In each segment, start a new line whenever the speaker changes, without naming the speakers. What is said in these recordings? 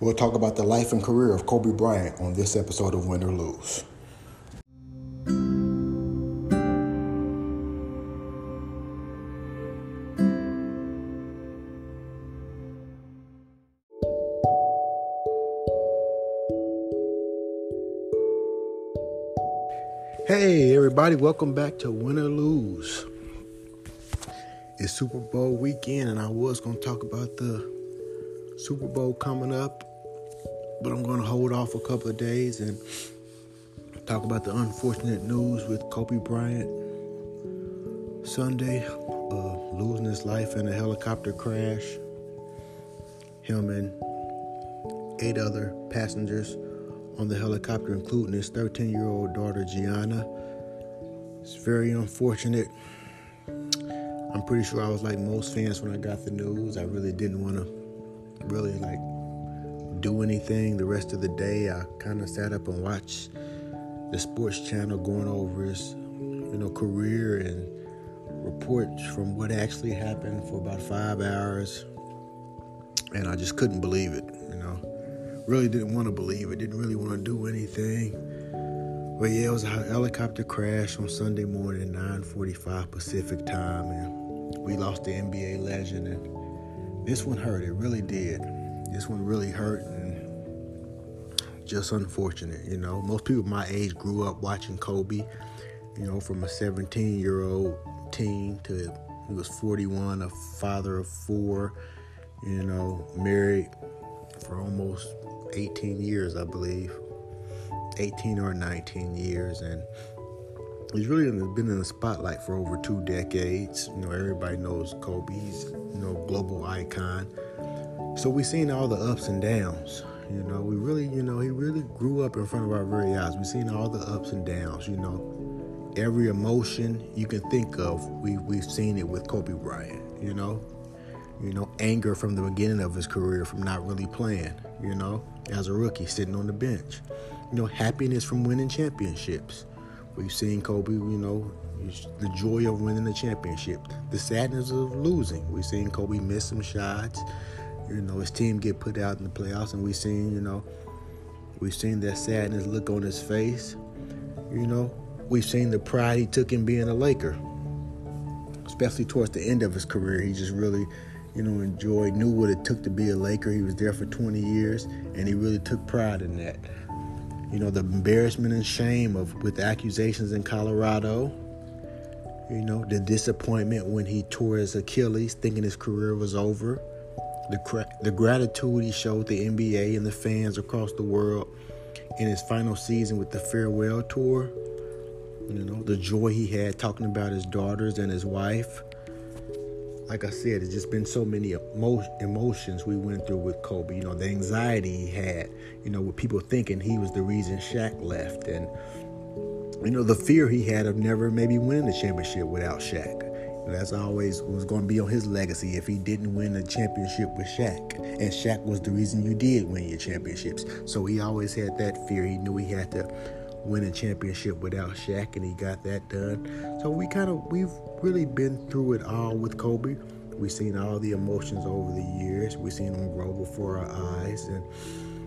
We'll talk about the life and career of Kobe Bryant on this episode of Win or Lose. Hey, everybody, welcome back to Win or Lose. It's Super Bowl weekend, and I was going to talk about the Super Bowl coming up, but I'm going to hold off a couple of days and talk about the unfortunate news with Kobe Bryant Sunday, uh, losing his life in a helicopter crash. Him and eight other passengers on the helicopter, including his 13 year old daughter, Gianna. It's very unfortunate. I'm pretty sure I was like most fans when I got the news. I really didn't want to really like do anything the rest of the day. I kind of sat up and watched the sports channel going over his, you know, career and reports from what actually happened for about five hours. And I just couldn't believe it, you know really didn't want to believe it, didn't really want to do anything. But yeah, it was a helicopter crash on Sunday morning, 9:45 Pacific time, and we lost the NBA legend. And this one hurt. It really did. This one really hurt, and just unfortunate. You know, most people my age grew up watching Kobe. You know, from a 17-year-old teen to he was 41, a father of four. You know, married for almost 18 years, I believe. 18 or 19 years. And he's really been in the spotlight for over two decades. You know, everybody knows Kobe. He's, you know, global icon. So we've seen all the ups and downs. You know, we really, you know, he really grew up in front of our very eyes. We've seen all the ups and downs, you know. Every emotion you can think of, we, we've seen it with Kobe Bryant, you know. You know, anger from the beginning of his career from not really playing, you know as a rookie sitting on the bench. You know, happiness from winning championships. We've seen Kobe, you know, the joy of winning the championship, the sadness of losing. We've seen Kobe miss some shots. You know, his team get put out in the playoffs, and we've seen, you know, we've seen that sadness look on his face. You know, we've seen the pride he took in being a Laker, especially towards the end of his career. He just really you know, enjoyed, knew what it took to be a Laker. He was there for 20 years, and he really took pride in that. You know, the embarrassment and shame of with accusations in Colorado. You know, the disappointment when he tore his Achilles, thinking his career was over. The the gratitude he showed the NBA and the fans across the world in his final season with the farewell tour. You know, the joy he had talking about his daughters and his wife like I said, it's just been so many emo- emotions we went through with Kobe. You know, the anxiety he had, you know, with people thinking he was the reason Shaq left, and you know, the fear he had of never maybe winning the championship without Shaq. that's always was going to be on his legacy if he didn't win a championship with Shaq. And Shaq was the reason you did win your championships. So he always had that fear. He knew he had to win a championship without Shaq, and he got that done. So we kind of we've really been through it all with Kobe. We've seen all the emotions over the years. We've seen them grow before our eyes, and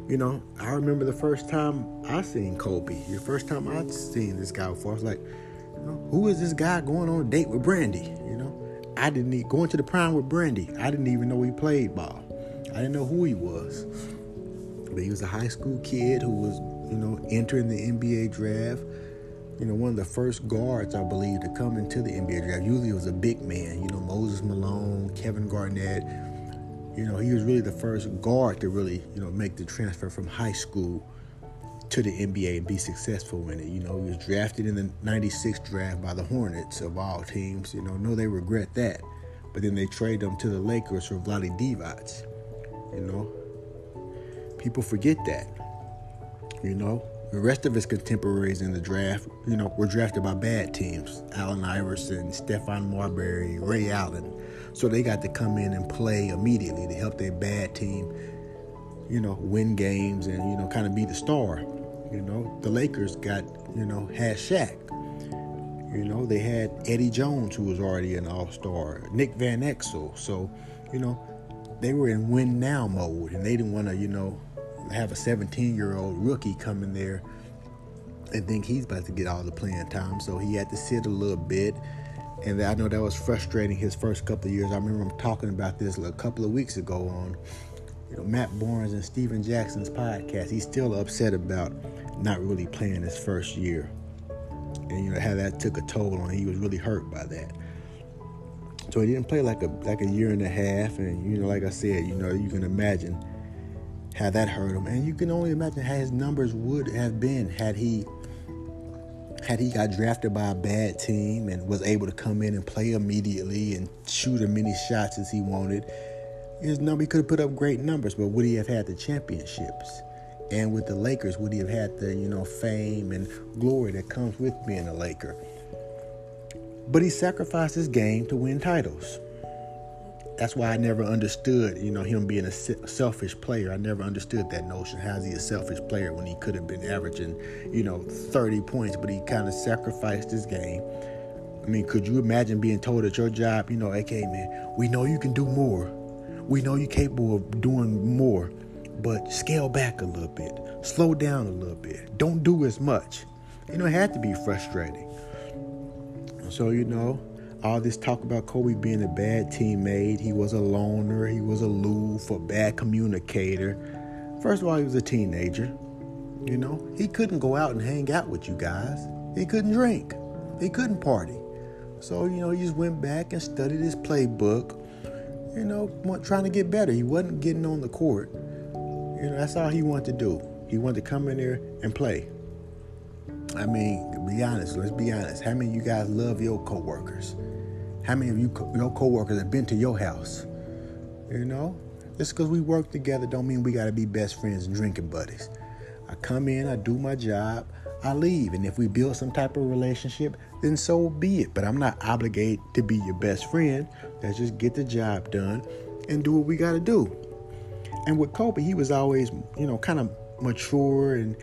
you know, I remember the first time I seen Kobe. The first time I'd seen this guy before, I was like, you know, who is this guy going on a date with Brandy? You know, I didn't even, going to the prime with Brandy. I didn't even know he played ball. I didn't know who he was, but he was a high school kid who was you know, entering the NBA draft. You know, one of the first guards, I believe, to come into the NBA draft. Usually it was a big man, you know, Moses Malone, Kevin Garnett. You know, he was really the first guard to really, you know, make the transfer from high school to the NBA and be successful in it. You know, he was drafted in the 96 draft by the Hornets of all teams. You know, no, they regret that. But then they trade him to the Lakers for Vlade Divac. You know, people forget that. You know, the rest of his contemporaries in the draft, you know, were drafted by bad teams. Allen Iverson, Stephon Marbury, Ray Allen. So they got to come in and play immediately to help their bad team, you know, win games and, you know, kind of be the star. You know, the Lakers got, you know, had Shaq. You know, they had Eddie Jones, who was already an all star, Nick Van Exel. So, you know, they were in win now mode and they didn't want to, you know, have a 17 year old rookie come in there and think he's about to get all the playing time. So he had to sit a little bit. And I know that was frustrating his first couple of years. I remember him talking about this a couple of weeks ago on you know, Matt Barnes and Stephen Jackson's podcast. He's still upset about not really playing his first year. And you know how that took a toll on him. He was really hurt by that. So he didn't play like a like a year and a half, and you know, like I said, you know, you can imagine how that hurt him, and you can only imagine how his numbers would have been had he had he got drafted by a bad team and was able to come in and play immediately and shoot as many shots as he wanted. His number he could have put up great numbers, but would he have had the championships? And with the Lakers, would he have had the you know fame and glory that comes with being a Laker? But he sacrificed his game to win titles. That's why I never understood, you know, him being a selfish player. I never understood that notion. How's he a selfish player when he could have been averaging, you know, 30 points, but he kind of sacrificed his game. I mean, could you imagine being told at your job, you know, okay, man, we know you can do more. We know you're capable of doing more, but scale back a little bit. Slow down a little bit. Don't do as much. You know, it had to be frustrating. So, you know, all this talk about Kobe being a bad teammate, he was a loner, he was aloof, a bad communicator. First of all, he was a teenager. You know, he couldn't go out and hang out with you guys. He couldn't drink. He couldn't party. So, you know, he just went back and studied his playbook, you know, trying to get better. He wasn't getting on the court. You know, that's all he wanted to do. He wanted to come in there and play. I mean, be honest. Let's be honest. How many of you guys love your coworkers? How many of you your coworkers have been to your house? You know, just because we work together don't mean we got to be best friends and drinking buddies. I come in, I do my job, I leave, and if we build some type of relationship, then so be it. But I'm not obligated to be your best friend. Let's just get the job done and do what we got to do. And with Kobe, he was always, you know, kind of mature and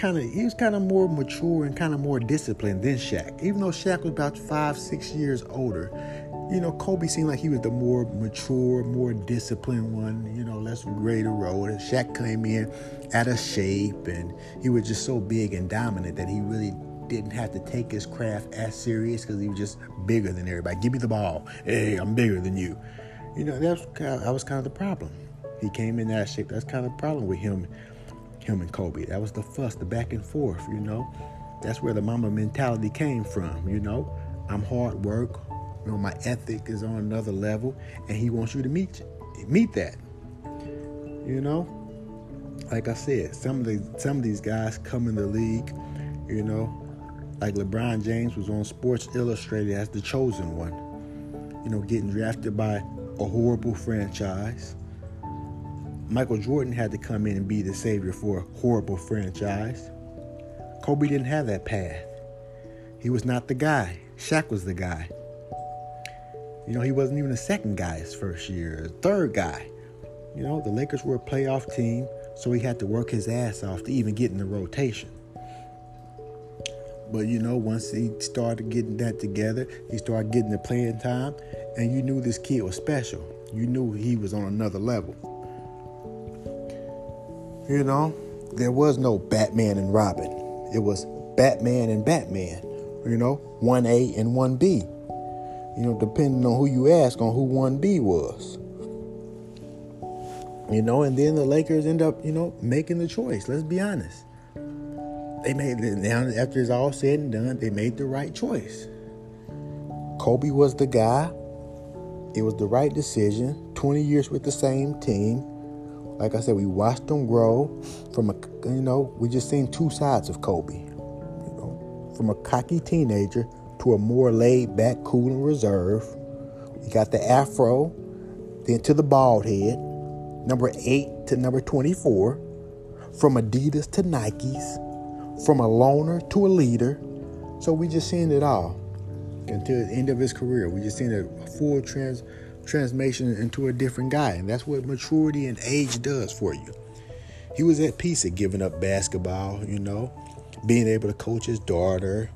kind of he was kind of more mature and kind of more disciplined than Shaq. Even though Shaq was about five, six years older, you know, Kobe seemed like he was the more mature, more disciplined one. You know, less greater road. And Shaq came in out of shape, and he was just so big and dominant that he really didn't have to take his craft as serious because he was just bigger than everybody. Give me the ball. Hey, I'm bigger than you. You know, that's kind of, that was kind of the problem. He came in that shape. That's kind of the problem with him him and Kobe. That was the fuss, the back and forth, you know. That's where the Mamba mentality came from, you know. I'm hard work, you know, my ethic is on another level, and he wants you to meet meet that. You know? Like I said, some of the some of these guys come in the league, you know, like LeBron James was on Sports Illustrated as the chosen one. You know, getting drafted by a horrible franchise Michael Jordan had to come in and be the savior for a horrible franchise. Kobe didn't have that path. He was not the guy. Shaq was the guy. You know, he wasn't even the second guy his first year, third guy. You know, the Lakers were a playoff team, so he had to work his ass off to even get in the rotation. But you know, once he started getting that together, he started getting the playing time, and you knew this kid was special. You knew he was on another level. You know, there was no Batman and Robin. It was Batman and Batman. You know, 1A and 1B. You know, depending on who you ask on who 1B was. You know, and then the Lakers end up, you know, making the choice. Let's be honest. They made now after it's all said and done, they made the right choice. Kobe was the guy. It was the right decision. 20 years with the same team. Like I said, we watched him grow from a, you know, we just seen two sides of Kobe. You know, from a cocky teenager to a more laid back, cool and reserved. We got the afro, then to the bald head, number eight to number 24, from Adidas to Nikes, from a loner to a leader. So we just seen it all until the end of his career. We just seen a full trans transformation into a different guy. And that's what maturity and age does for you. He was at peace at giving up basketball, you know, being able to coach his daughter.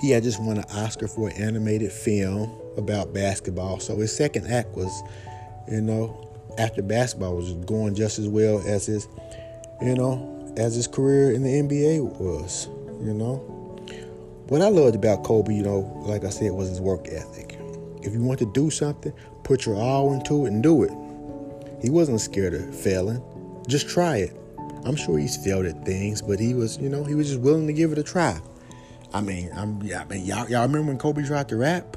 He had just won an Oscar for an animated film about basketball. So his second act was, you know, after basketball was going just as well as his, you know, as his career in the NBA was. You know, what I loved about Kobe, you know, like I said, was his work ethic. If you want to do something, put your all into it and do it. He wasn't scared of failing. Just try it. I'm sure he's failed at things, but he was, you know, he was just willing to give it a try. I mean, I'm, I mean, y'all, y'all remember when Kobe tried to rap?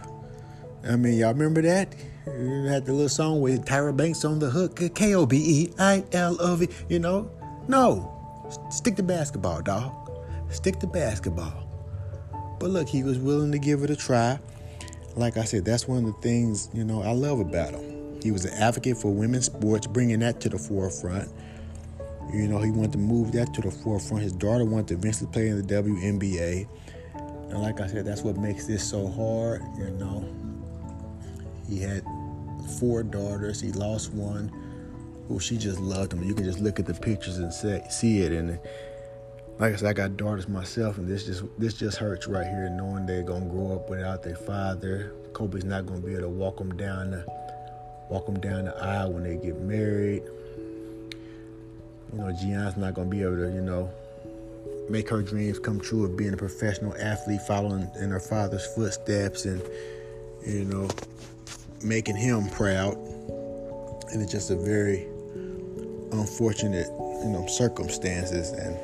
I mean, y'all remember that? You had the little song with Tyra Banks on the hook, K O B E I L O V. You know, no, stick to basketball, dog. Stick to basketball. But look, he was willing to give it a try. Like I said, that's one of the things you know I love about him. He was an advocate for women's sports, bringing that to the forefront. You know, he wanted to move that to the forefront. His daughter wanted to eventually play in the WNBA. And like I said, that's what makes this so hard, you know. He had four daughters. He lost one. Oh, she just loved him. You can just look at the pictures and say, see it. And like I said, I got daughters myself, and this just this just hurts right here, knowing they're gonna grow up without their father. Kobe's not gonna be able to walk them down the walk them down the aisle when they get married. You know, Gianna's not gonna be able to, you know, make her dreams come true of being a professional athlete, following in her father's footsteps, and you know, making him proud. And it's just a very unfortunate, you know, circumstances. And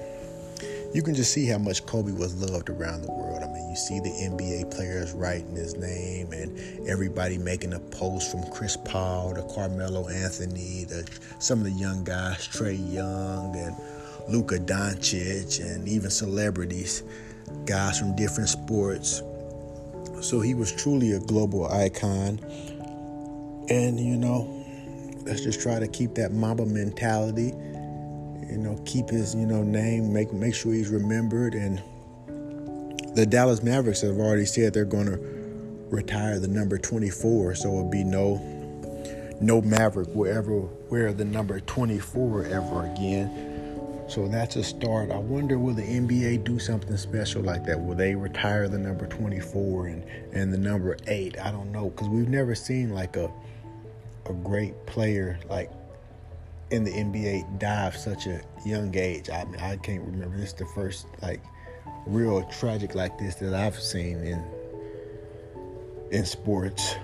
you can just see how much Kobe was loved around the world. I mean, you see the NBA players writing his name and everybody making a post from Chris Paul to Carmelo Anthony to some of the young guys, Trae Young and Luka Doncic, and even celebrities, guys from different sports. So he was truly a global icon. And, you know, let's just try to keep that Mamba mentality. You know, keep his, you know, name, make make sure he's remembered. And the Dallas Mavericks have already said they're gonna retire the number 24, so it'll be no no Maverick will ever wear the number 24 ever again. So that's a start. I wonder will the NBA do something special like that? Will they retire the number 24 and, and the number 8? I don't know because we've never seen like a a great player like in the NBA die of such a young age. I mean, I can't remember. This is the first like real tragic like this that I've seen in in sports.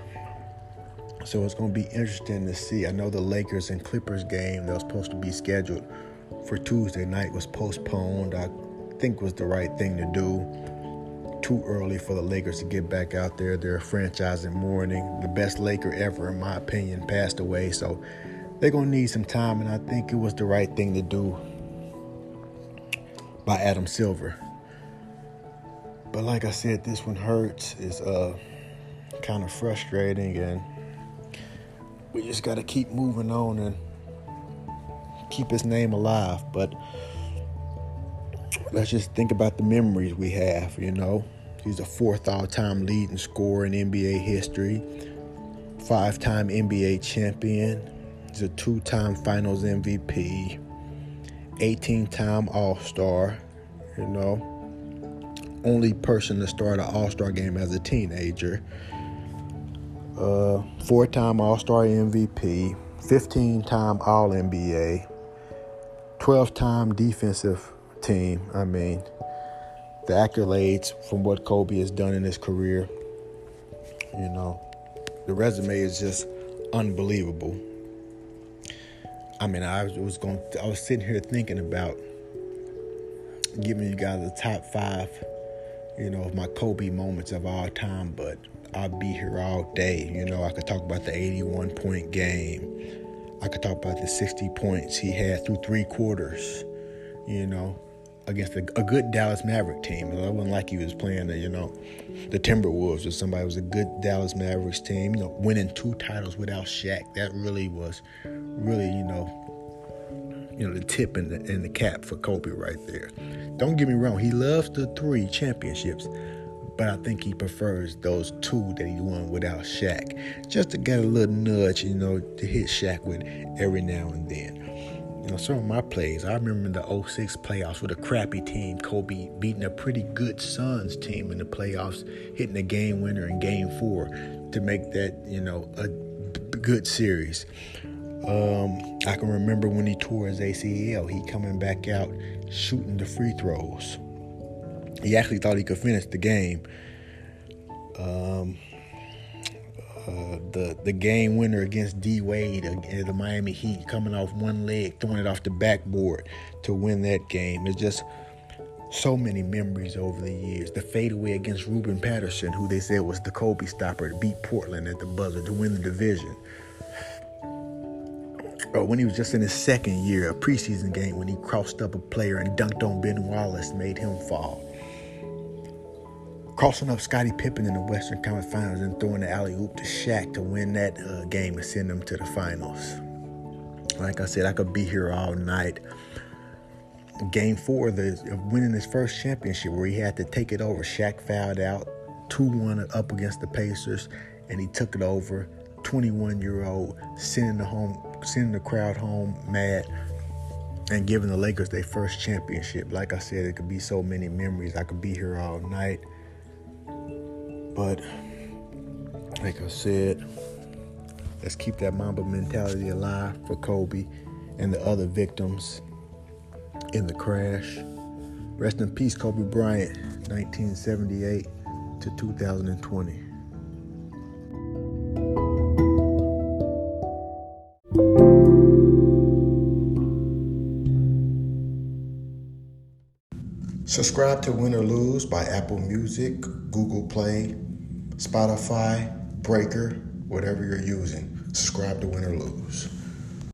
So it's going to be interesting to see. I know the Lakers and Clippers game that was supposed to be scheduled for Tuesday night was postponed. I think was the right thing to do too early for the Lakers to get back out there. They're a franchise in mourning. The best Laker ever, in my opinion, passed away. So they're going to need some time, and I think it was the right thing to do by Adam Silver. But like I said, this one hurts. It's uh, kind of frustrating, and we just got to keep moving on and keep his name alive. But let's just think about the memories we have, you know. He's a fourth all time leading scorer in NBA history, five time NBA champion. He's a two time finals MVP, 18 time All Star, you know. Only person to start an All Star game as a teenager. Uh, four time All Star MVP, 15 time All NBA, 12 time defensive team. I mean, the accolades from what Kobe has done in his career, you know, the resume is just unbelievable. I mean, I was going. I was sitting here thinking about giving you guys the top five, you know, of my Kobe moments of all time. But I'll be here all day. You know, I could talk about the 81 point game. I could talk about the 60 points he had through three quarters. You know, against a, a, good Dallas Maverick team. I wasn't like he was playing the, you know, the Timberwolves or somebody. It was a good Dallas Mavericks team. You know, winning two titles without Shaq. That really was, really, you know, you know, the tip and the, and the cap for Kobe right there. Don't get me wrong. He loves the three championships, but I think he prefers those two that he won without Shaq. Just to get a little nudge, you know, to hit Shaq with every now and then. You know, some of my plays, I remember the 06 playoffs with a crappy team, Kobe beating a pretty good Suns team in the playoffs, hitting a game winner in game four to make that, you know, a good series. Um, I can remember when he tore his ACL, he coming back out shooting the free throws. He actually thought he could finish the game. Um, the the game winner against D Wade uh, the Miami Heat, coming off one leg, throwing it off the backboard to win that game. It's just so many memories over the years. The fadeaway against Ruben Patterson, who they said was the Kobe stopper, to beat Portland at the buzzer to win the division or when he was just in his second year, a preseason game when he crossed up a player and dunked on Ben Wallace, made him fall. Crossing up Scottie Pippen in the Western Conference Finals and throwing the alley oop to Shaq to win that uh, game and send them to the finals. Like I said, I could be here all night. Game four of, the, of winning his first championship, where he had to take it over. Shaq fouled out, 2 1 up against the Pacers, and he took it over. 21 year old, sending the home sending the crowd home mad and giving the Lakers their first championship. Like I said, it could be so many memories. I could be here all night. But like I said, let's keep that Mamba mentality alive for Kobe and the other victims in the crash. Rest in peace, Kobe Bryant, 1978 to 2020. Subscribe to Win or Lose by Apple Music, Google Play, Spotify, Breaker, whatever you're using. Subscribe to Win or Lose.